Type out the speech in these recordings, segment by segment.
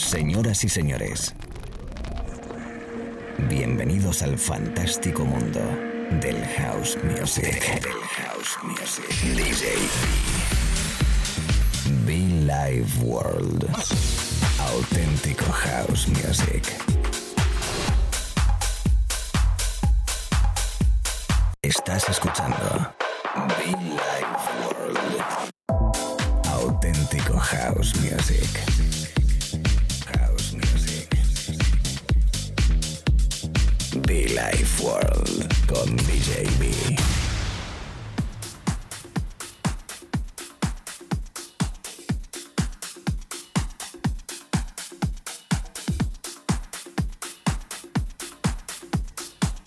Señoras y señores, bienvenidos al fantástico mundo del house music. Del house music. DJ Be Live World. Auténtico house music. Estás escuchando Be Live World. Auténtico house music. Be Life World con DJ.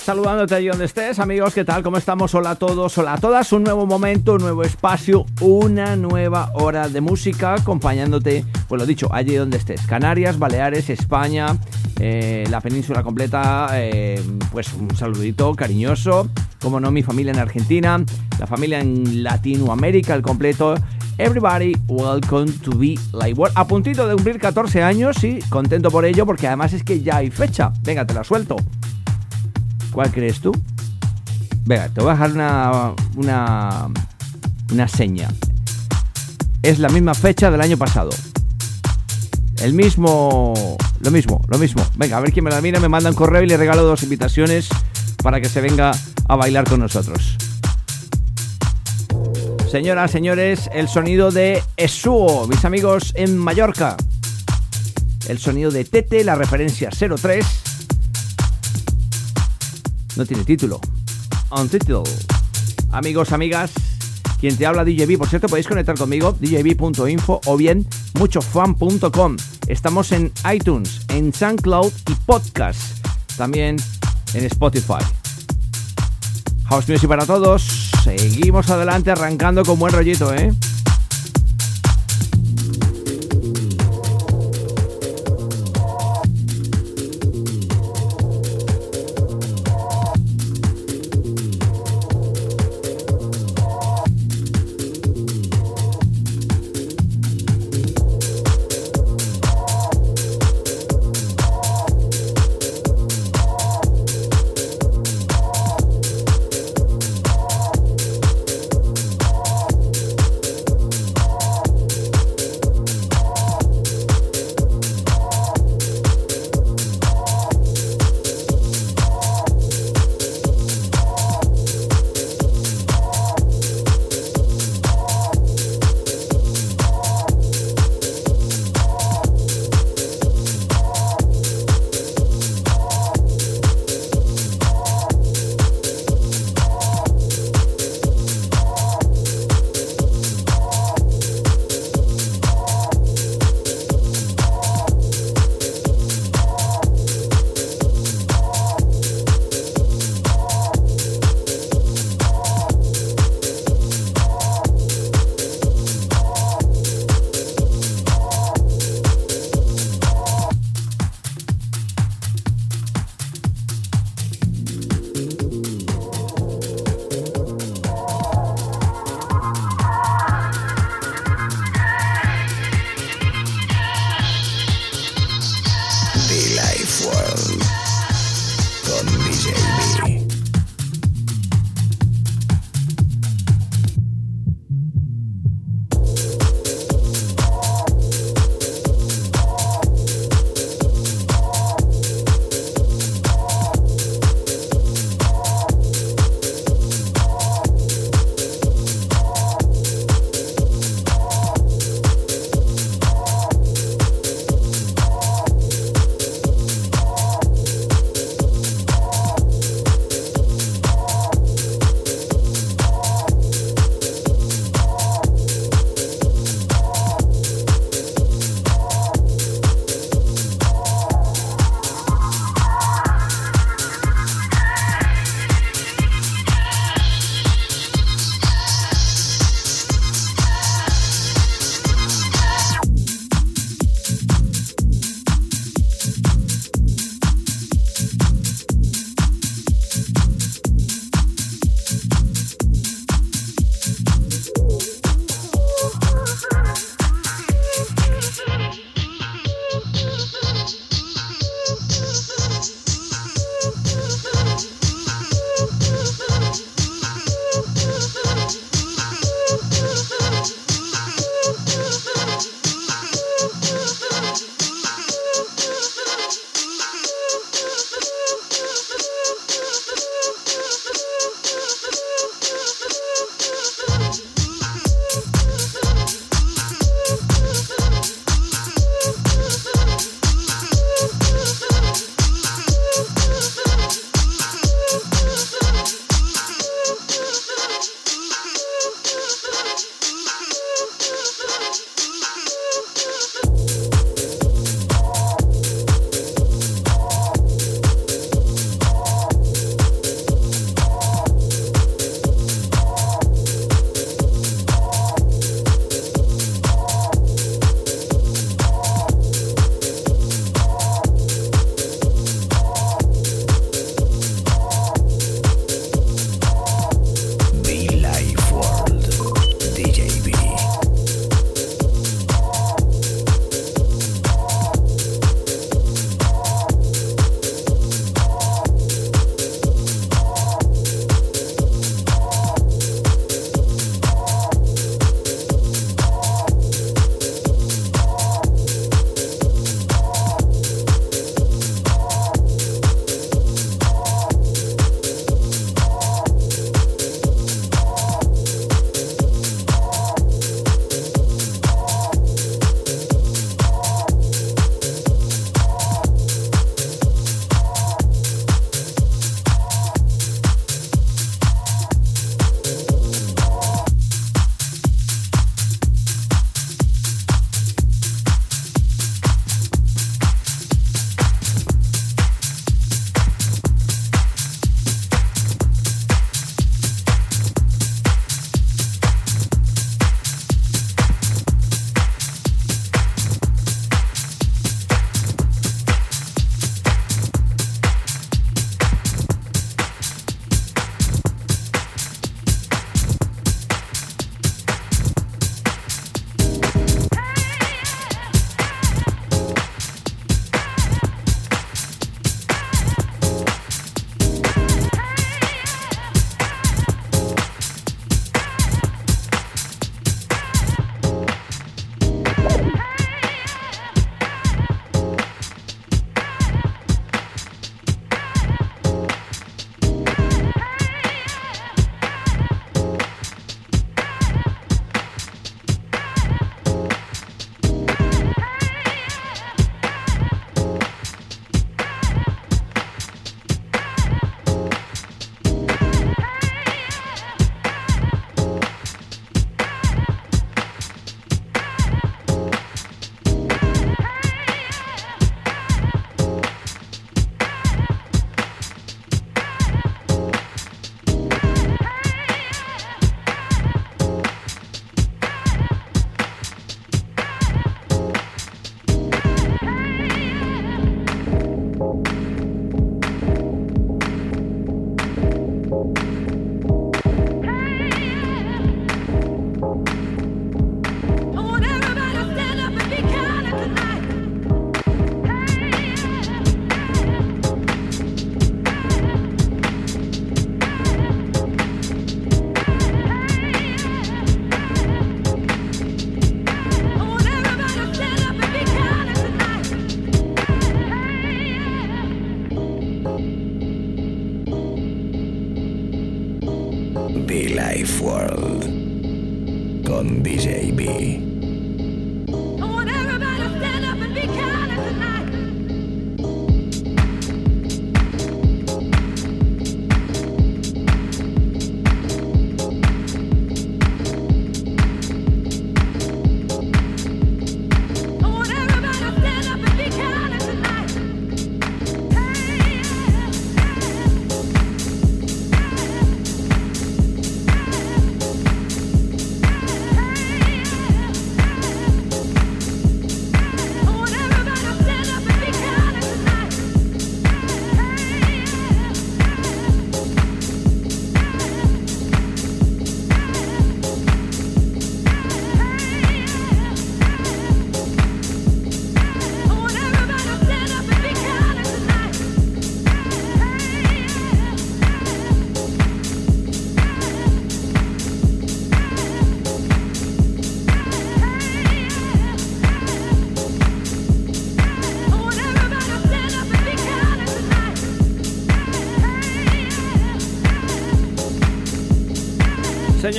Saludándote allí donde estés, amigos, ¿qué tal? ¿Cómo estamos? Hola a todos, hola a todas. Un nuevo momento, un nuevo espacio, una nueva hora de música acompañándote, pues lo dicho, allí donde estés. Canarias, Baleares, España, eh, la península completa, eh, pues un saludito cariñoso. Como no, mi familia en Argentina, la familia en Latinoamérica, el completo. Everybody, welcome to be like World. A puntito de cumplir 14 años, sí, contento por ello, porque además es que ya hay fecha. Venga, te la suelto. ¿Cuál crees tú? Venga, te voy a dejar una, una, una seña. Es la misma fecha del año pasado. El mismo... Lo mismo, lo mismo. Venga, a ver quién me la mira, me manda un correo y le regalo dos invitaciones para que se venga a bailar con nosotros. Señoras, señores, el sonido de Esuo, mis amigos en Mallorca. El sonido de Tete, la referencia 03 no tiene título. Untitled. Amigos, amigas, quien te habla DJB, por cierto, podéis conectar conmigo, djb.info o bien muchofan.com. Estamos en iTunes, en SoundCloud y podcast. También en Spotify. House Music para todos. Seguimos adelante arrancando con buen rollito, ¿eh?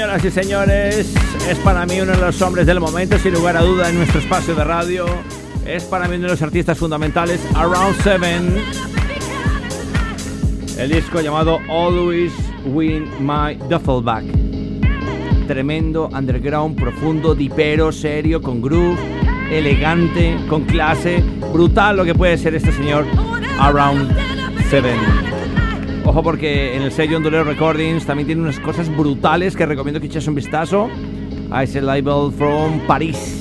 Señoras y señores, es para mí uno de los hombres del momento, sin lugar a duda, en nuestro espacio de radio. Es para mí uno de los artistas fundamentales, Around Seven. El disco llamado Always Win My Duffelback. Tremendo, underground, profundo, dipero, serio, con groove, elegante, con clase. Brutal lo que puede ser este señor, Around Seven. Ojo porque en el sello Ondulero Recordings también tiene unas cosas brutales que recomiendo que eches un vistazo a ese label from París.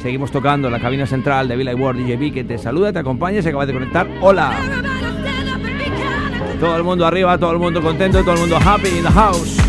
Seguimos tocando la cabina central de Villa World DJB que te saluda, te acompaña, se acaba de conectar. Hola. Todo el mundo arriba, todo el mundo contento, todo el mundo happy in the house.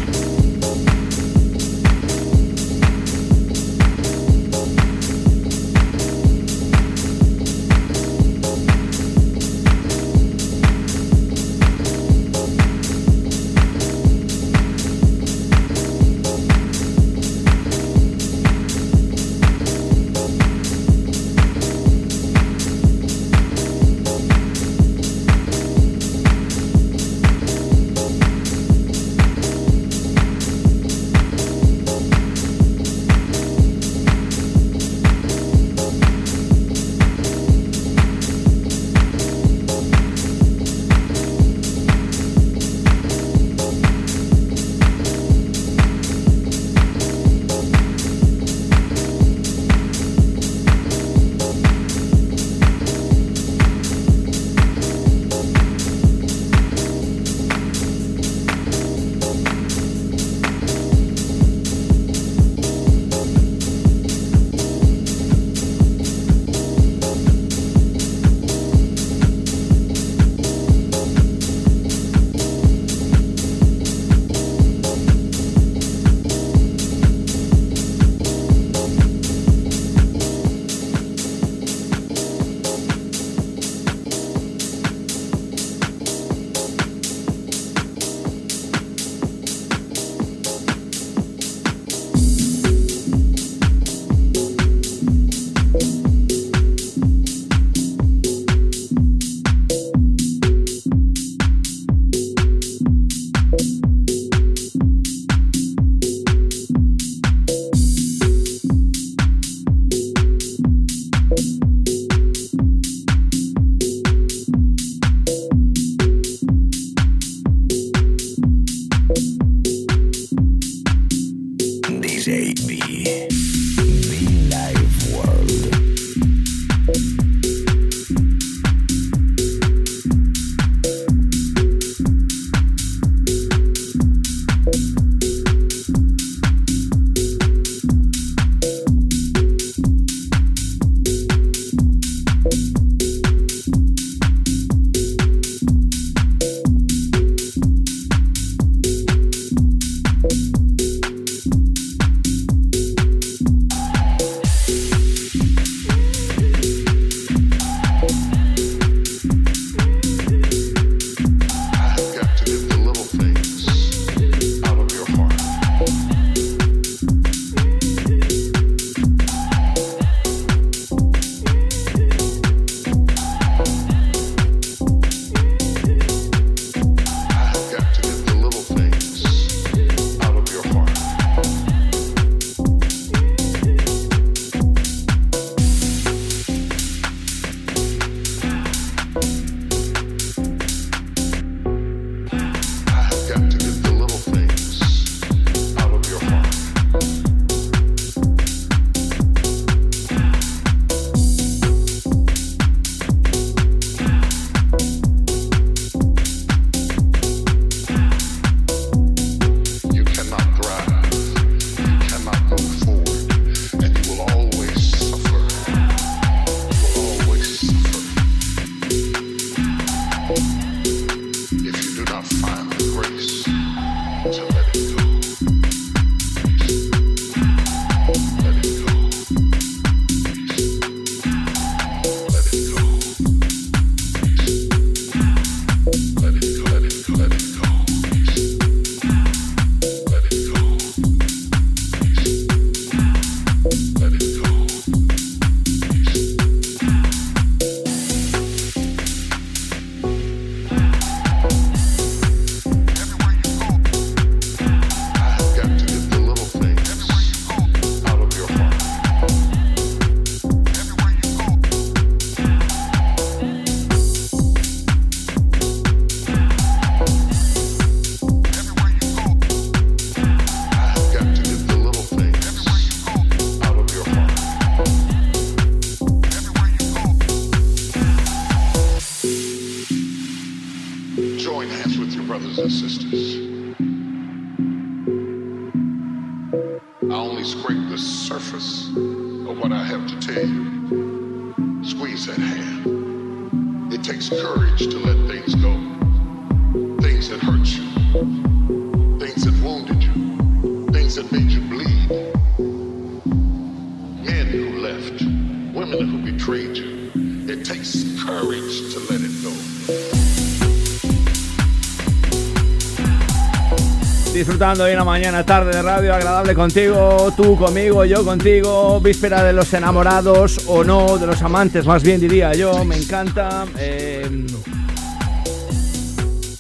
Disfrutando de una mañana tarde de radio agradable contigo, tú conmigo, yo contigo, víspera de los enamorados o no, de los amantes más bien diría yo, me encanta. Eh,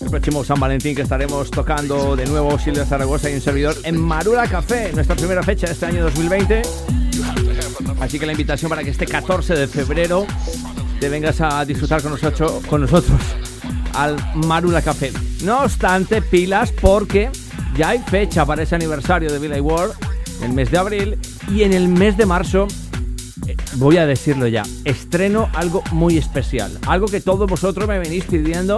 el próximo San Valentín que estaremos tocando de nuevo Silvia Zaragoza y un servidor en Marula Café, nuestra primera fecha de este año 2020. Así que la invitación para que este 14 de febrero te vengas a disfrutar con nosotros, con nosotros al Marula Café. No obstante, pilas porque ya hay fecha para ese aniversario de Billy Ward, el mes de abril, y en el mes de marzo, eh, voy a decirlo ya, estreno algo muy especial, algo que todos vosotros me venís pidiendo,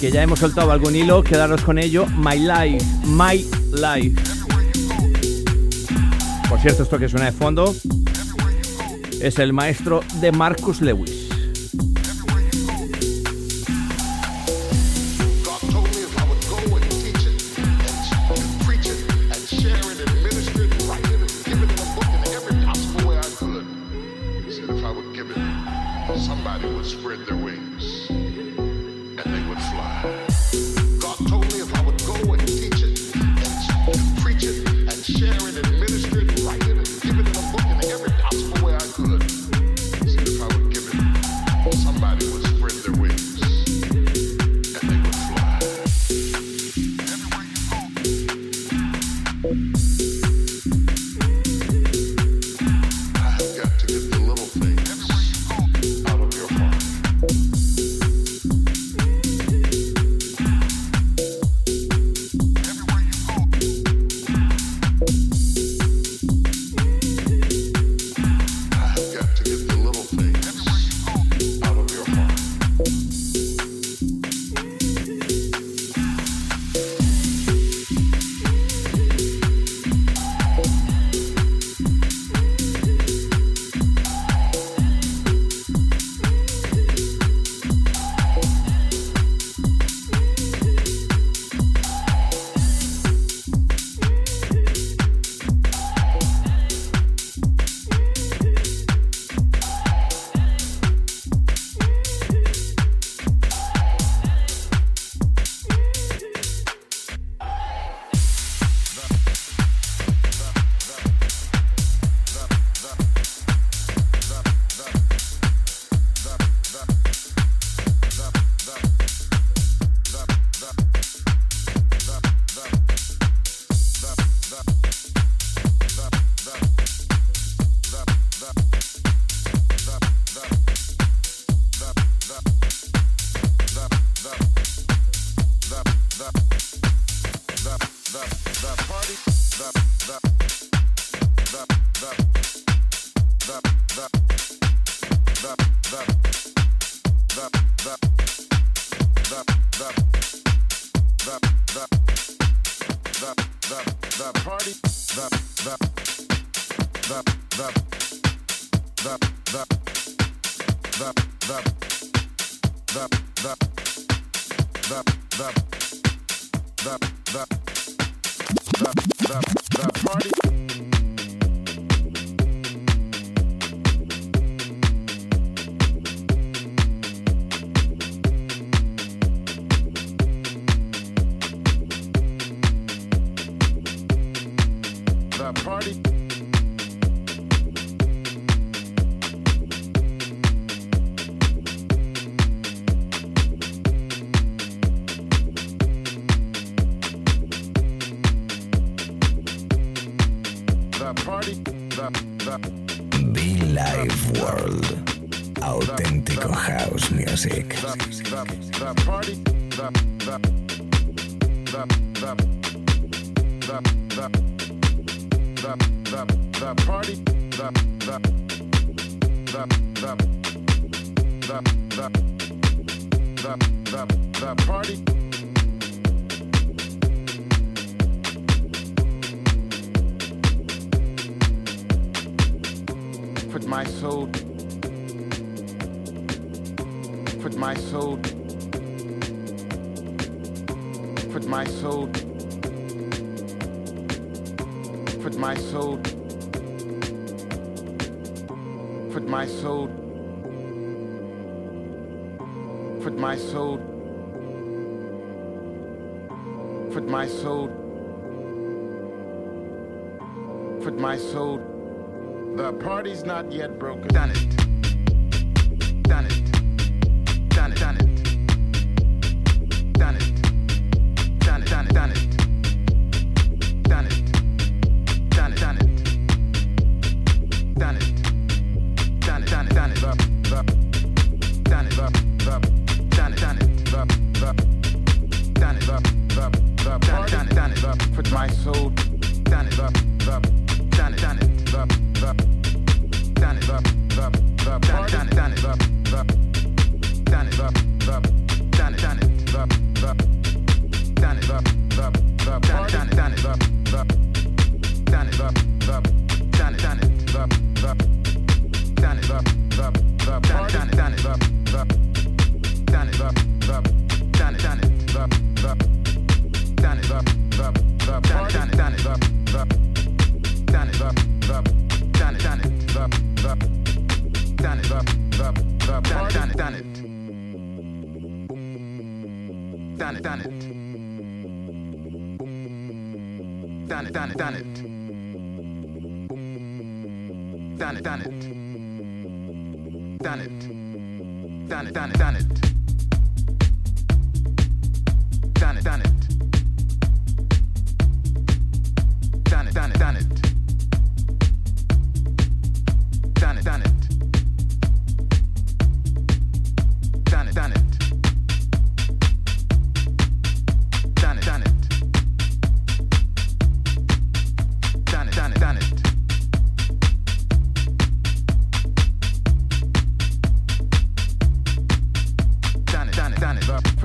que ya hemos soltado algún hilo, quedaros con ello, My Life, My Life. Por cierto, esto que suena de fondo es el maestro de Marcus Lewis. that the Comfort my soul. Comfort my soul. The party's not yet broken. Done it. Done it.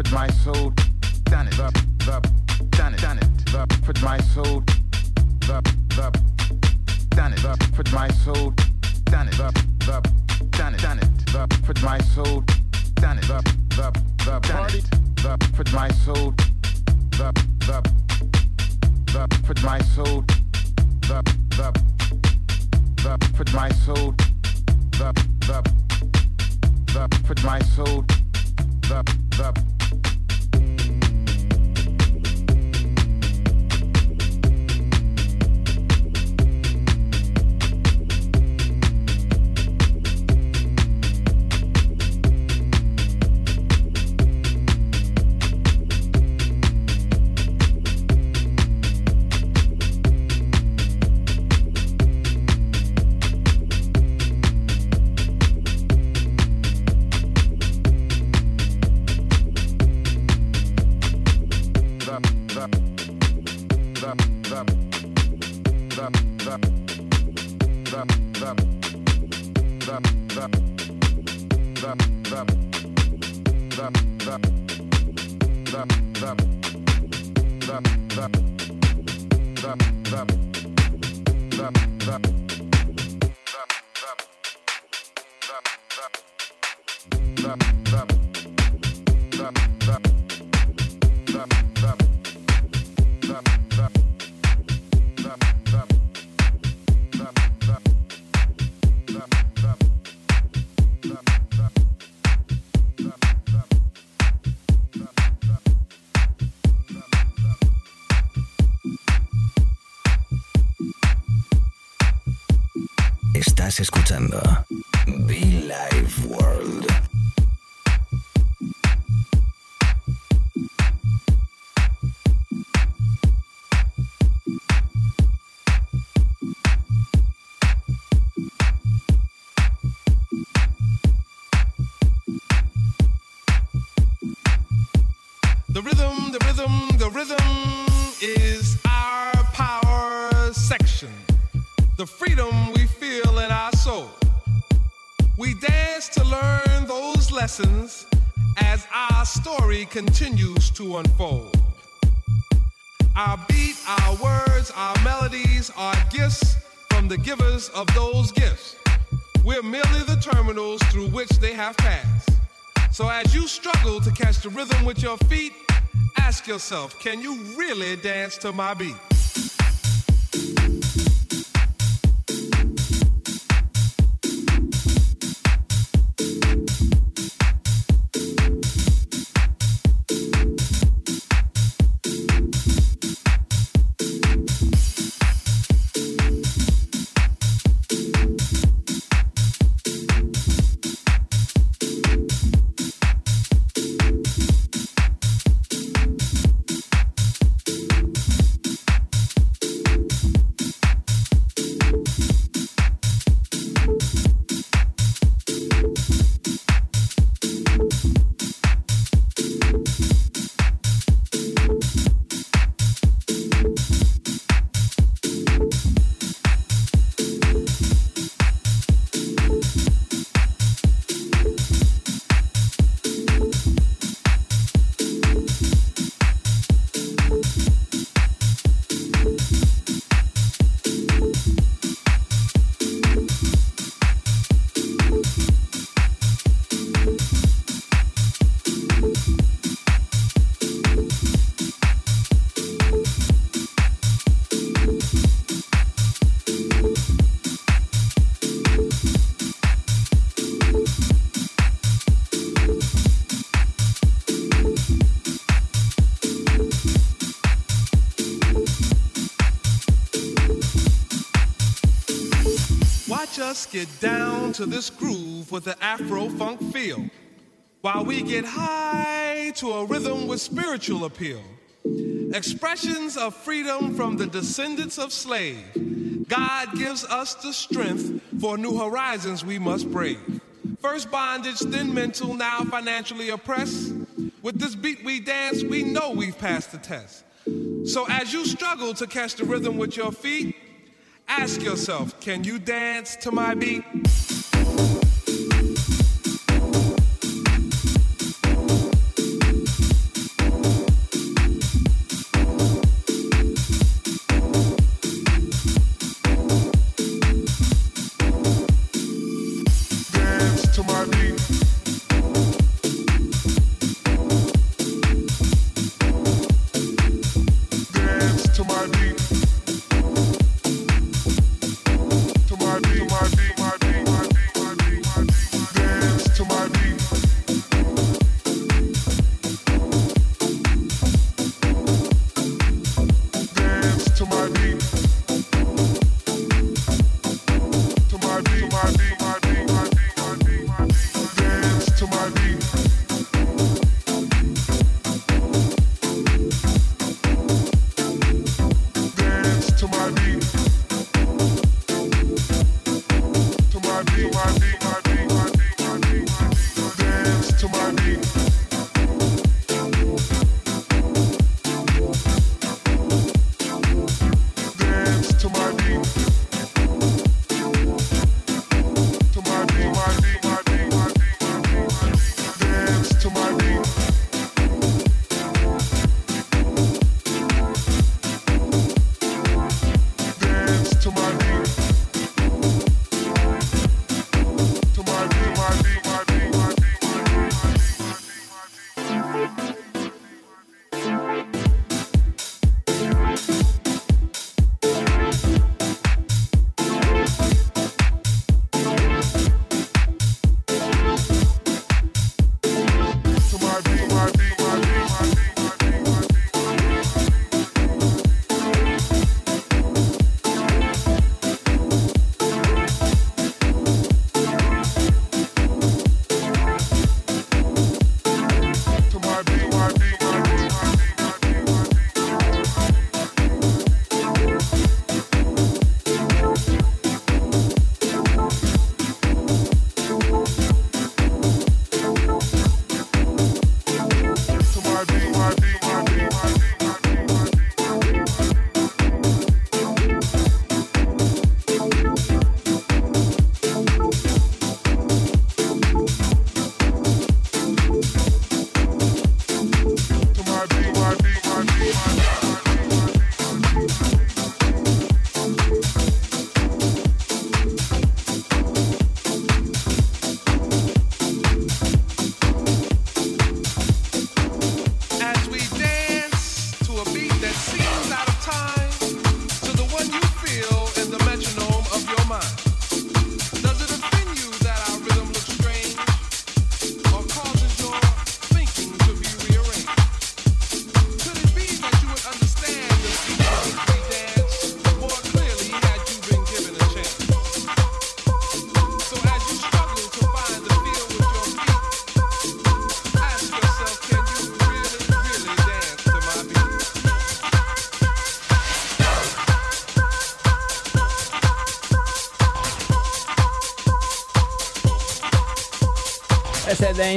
put my soul done it, the, the, done it, done it, the, put my soul, the, the, done it, the, put my soul, done it, the, the, done it, done it, the, put my soul, done it, the, the, the, done the, put my soul, the, the, the, put my soul, the, the, the, put my soul, the, the, the, put my soul, the, the. Estás escuchando Be Live World. Continues to unfold. Our beat, our words, our melodies are gifts from the givers of those gifts. We're merely the terminals through which they have passed. So as you struggle to catch the rhythm with your feet, ask yourself, can you really dance to my beat? Down to this groove with the Afro funk feel, while we get high to a rhythm with spiritual appeal. Expressions of freedom from the descendants of slaves. God gives us the strength for new horizons we must brave. First bondage, then mental, now financially oppressed. With this beat we dance, we know we've passed the test. So as you struggle to catch the rhythm with your feet, Ask yourself, can you dance to my beat?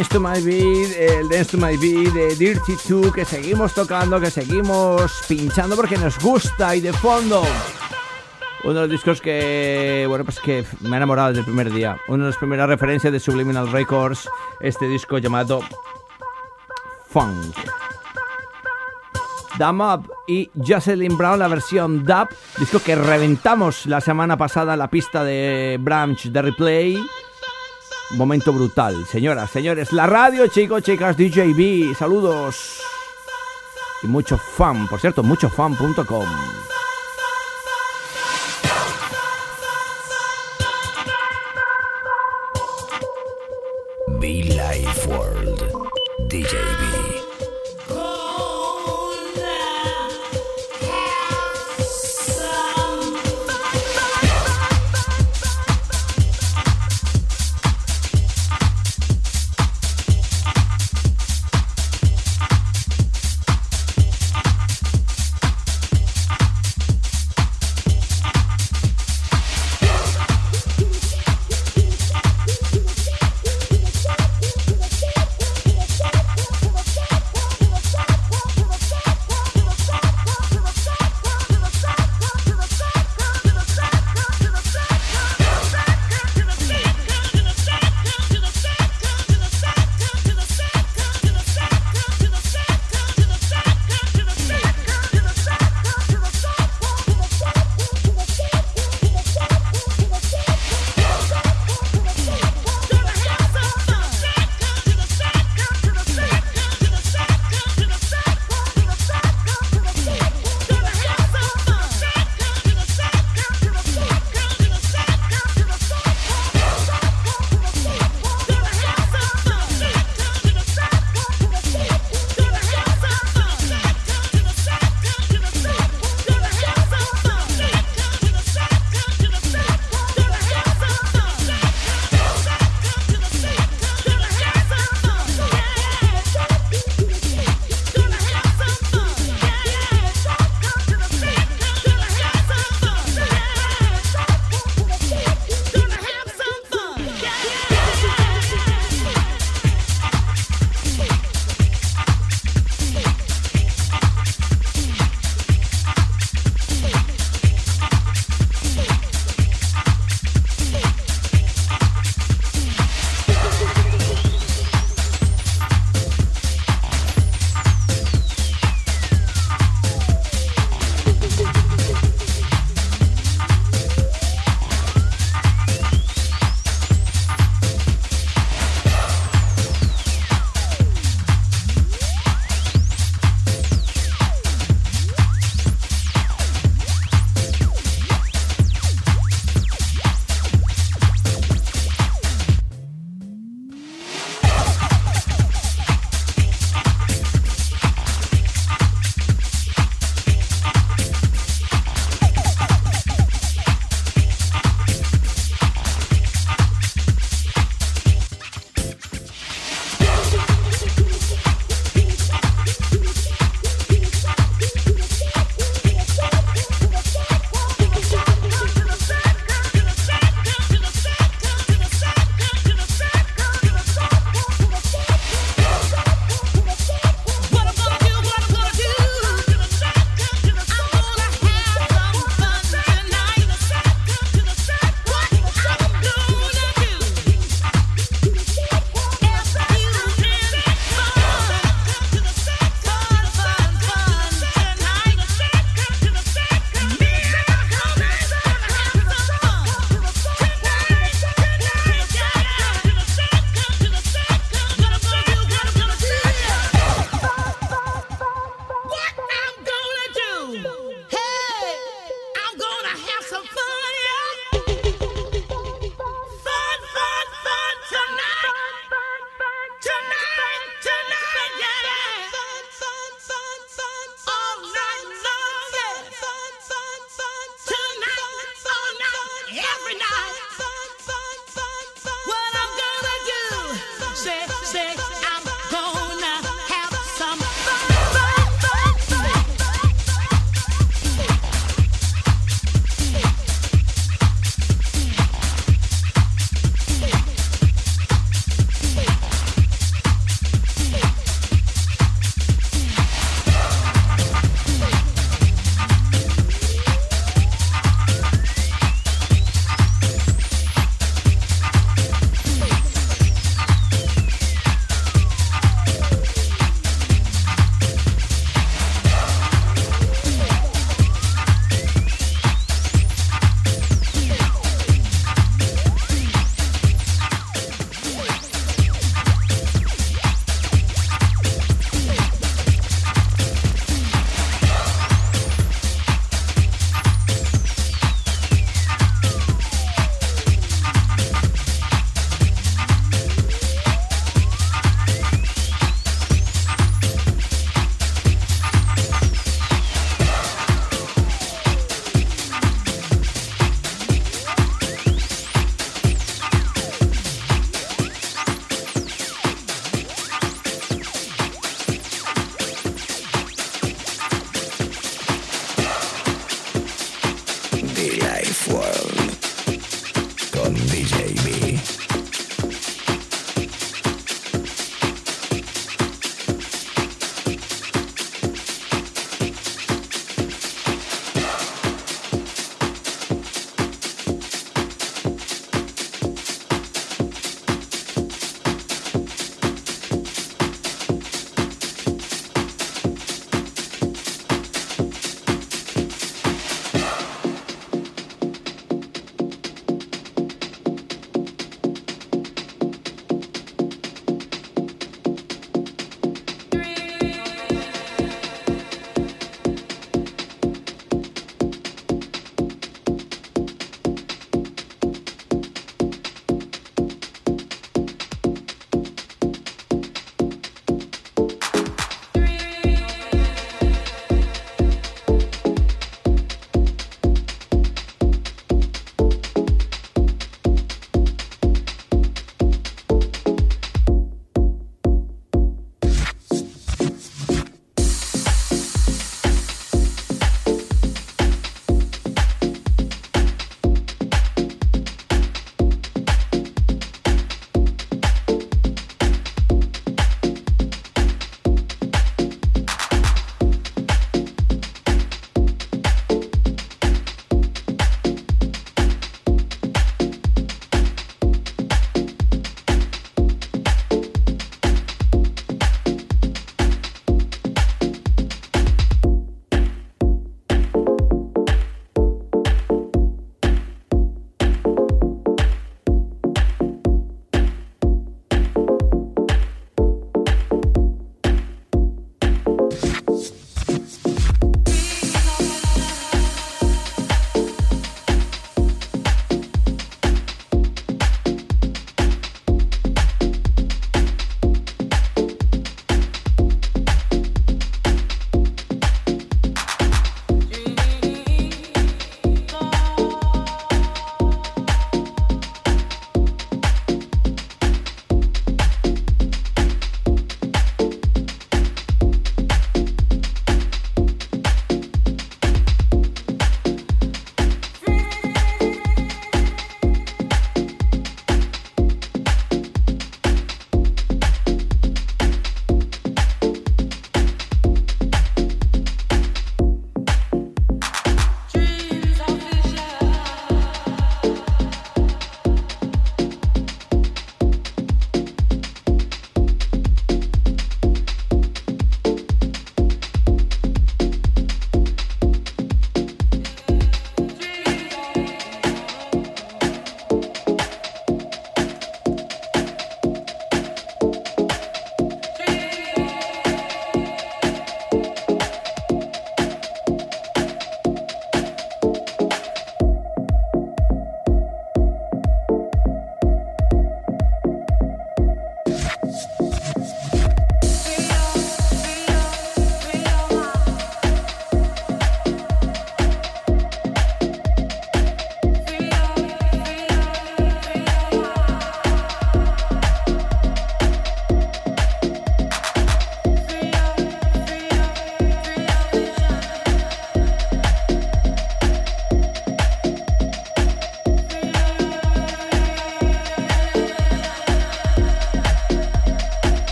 Dance to My Beat, el Dance to My Beat de Dirty 2 que seguimos tocando, que seguimos pinchando porque nos gusta y de fondo. Uno de los discos que, bueno, pues que me ha enamorado desde el primer día. Una de las primeras referencias de Subliminal Records, este disco llamado Funk. Dumb Up y Jocelyn Brown, la versión Dub, disco que reventamos la semana pasada en la pista de Branch de Replay. Momento brutal, señoras, señores. La radio, chicos, chicas, DJB, saludos. Y mucho fan, por cierto, muchofan.com. Be Life World, DJB.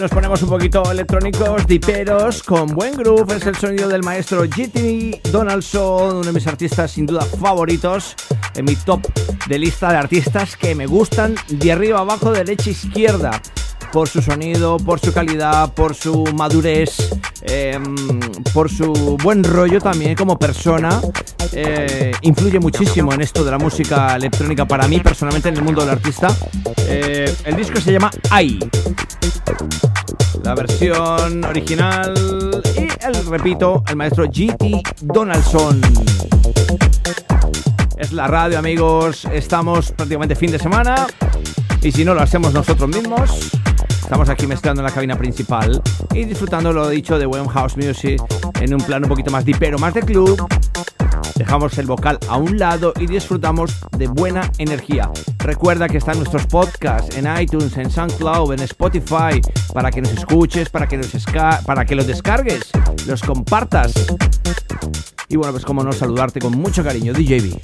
Nos ponemos un poquito electrónicos, diperos, con buen groove. Es el sonido del maestro GT Donaldson, uno de mis artistas sin duda favoritos, en mi top de lista de artistas que me gustan de arriba abajo, derecha izquierda por su sonido, por su calidad, por su madurez, em, por su buen rollo también como persona. Eh, influye muchísimo en esto de la música electrónica para mí personalmente en el mundo del artista. Eh, el disco se llama I. La versión original y el, repito, el maestro GT Donaldson. Es la radio amigos, estamos prácticamente fin de semana y si no lo hacemos nosotros mismos, Estamos aquí mezclando en la cabina principal y disfrutando lo dicho de buen house music en un plano un poquito más pero más de club. Dejamos el vocal a un lado y disfrutamos de buena energía. Recuerda que están nuestros podcasts en iTunes, en SoundCloud, en Spotify, para que nos escuches, para que, para que los descargues, los compartas. Y bueno, pues como no, saludarte con mucho cariño, DJB.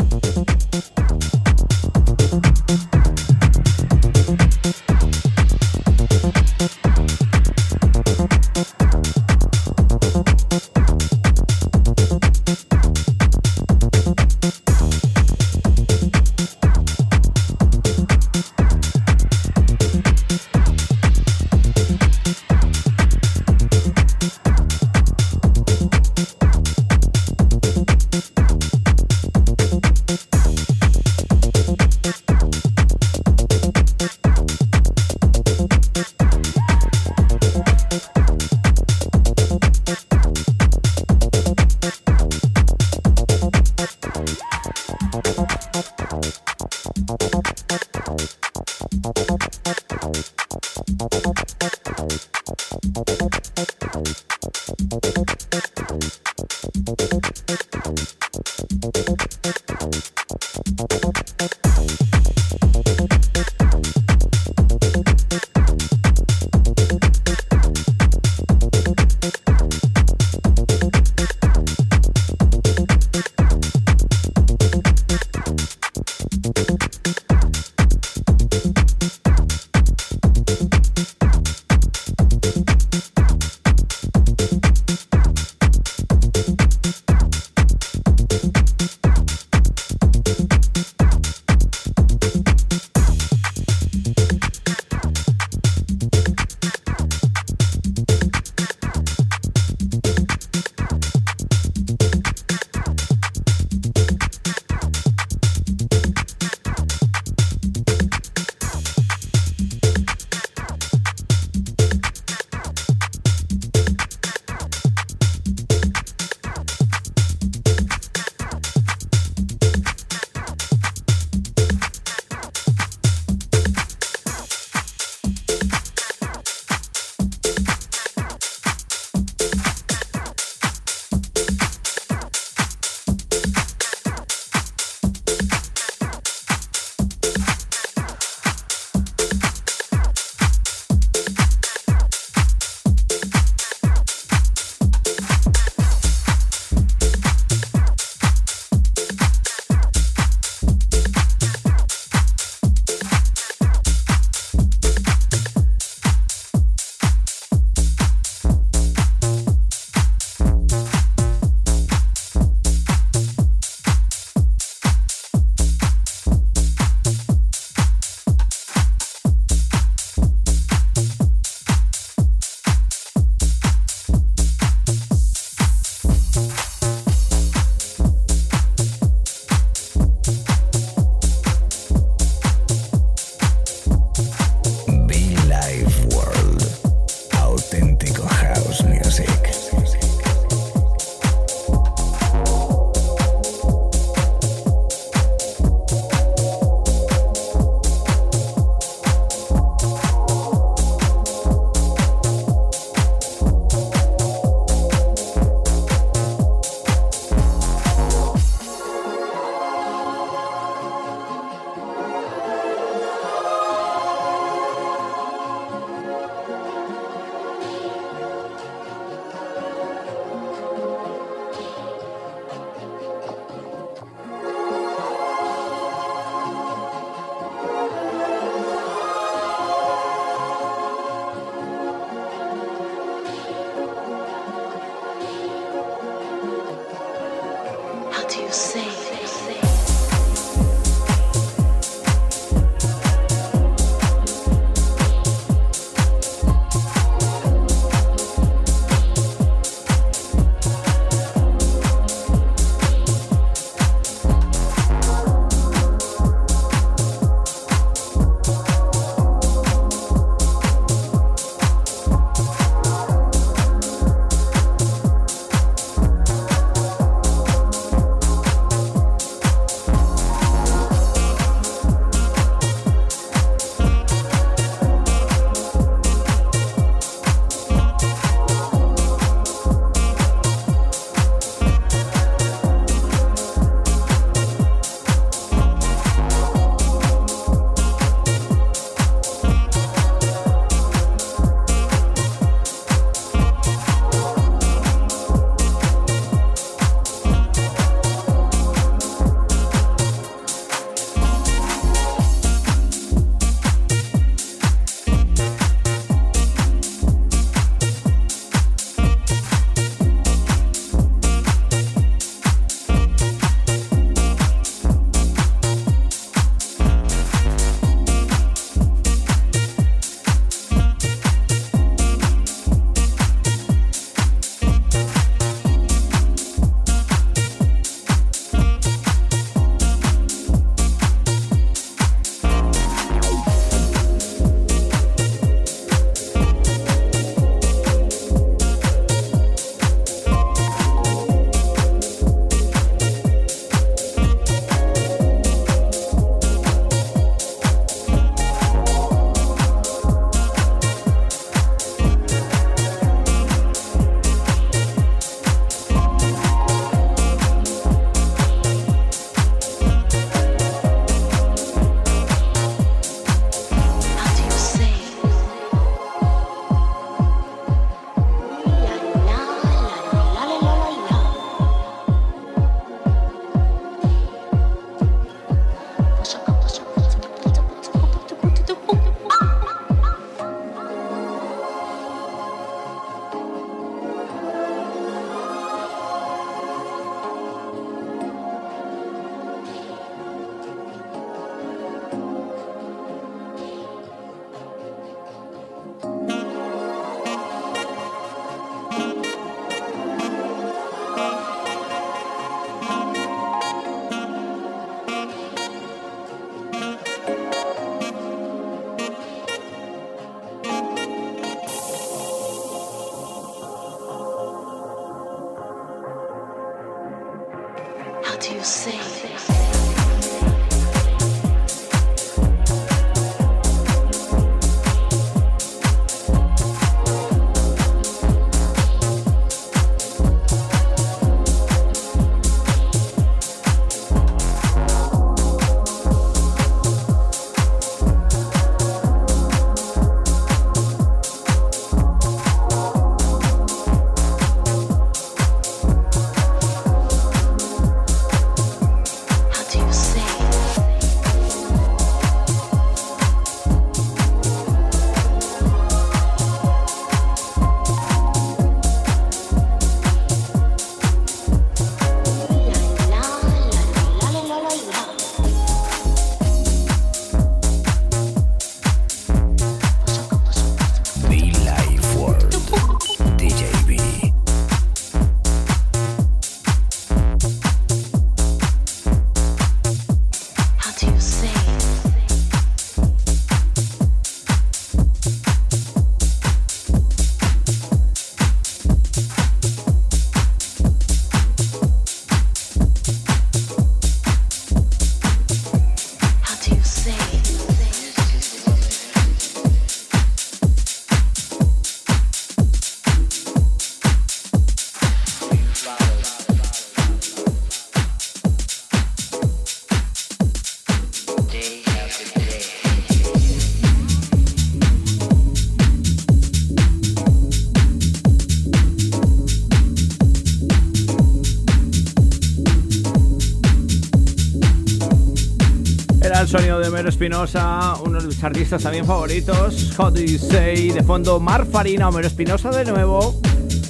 Espinosa, uno de mis artistas también favoritos. How do you say? De fondo, Mar Farina, Homero Espinosa de nuevo.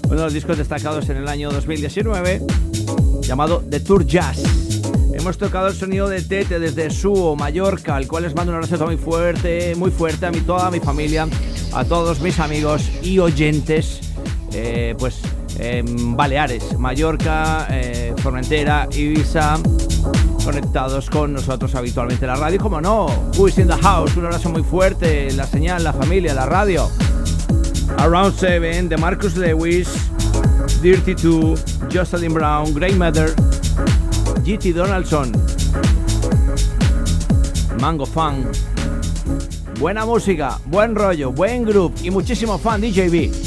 Uno de los discos destacados en el año 2019, llamado The Tour Jazz. hemos tocado el sonido de Tete desde Suo, Mallorca, al cual les mando un abrazo muy fuerte, muy fuerte a mi, toda mi familia, a todos mis amigos y oyentes, eh, pues en Baleares, Mallorca, eh, Formentera, Ibiza, conectados con nosotros habitualmente en la radio, como no, Who in the House, un abrazo muy fuerte, la señal, la familia, la radio. Around 7, de Marcus Lewis, Dirty 2, Jocelyn Brown, Grey Matter, GT Donaldson, Mango Fan. Buena música, buen rollo, buen groove y muchísimo fan DJB.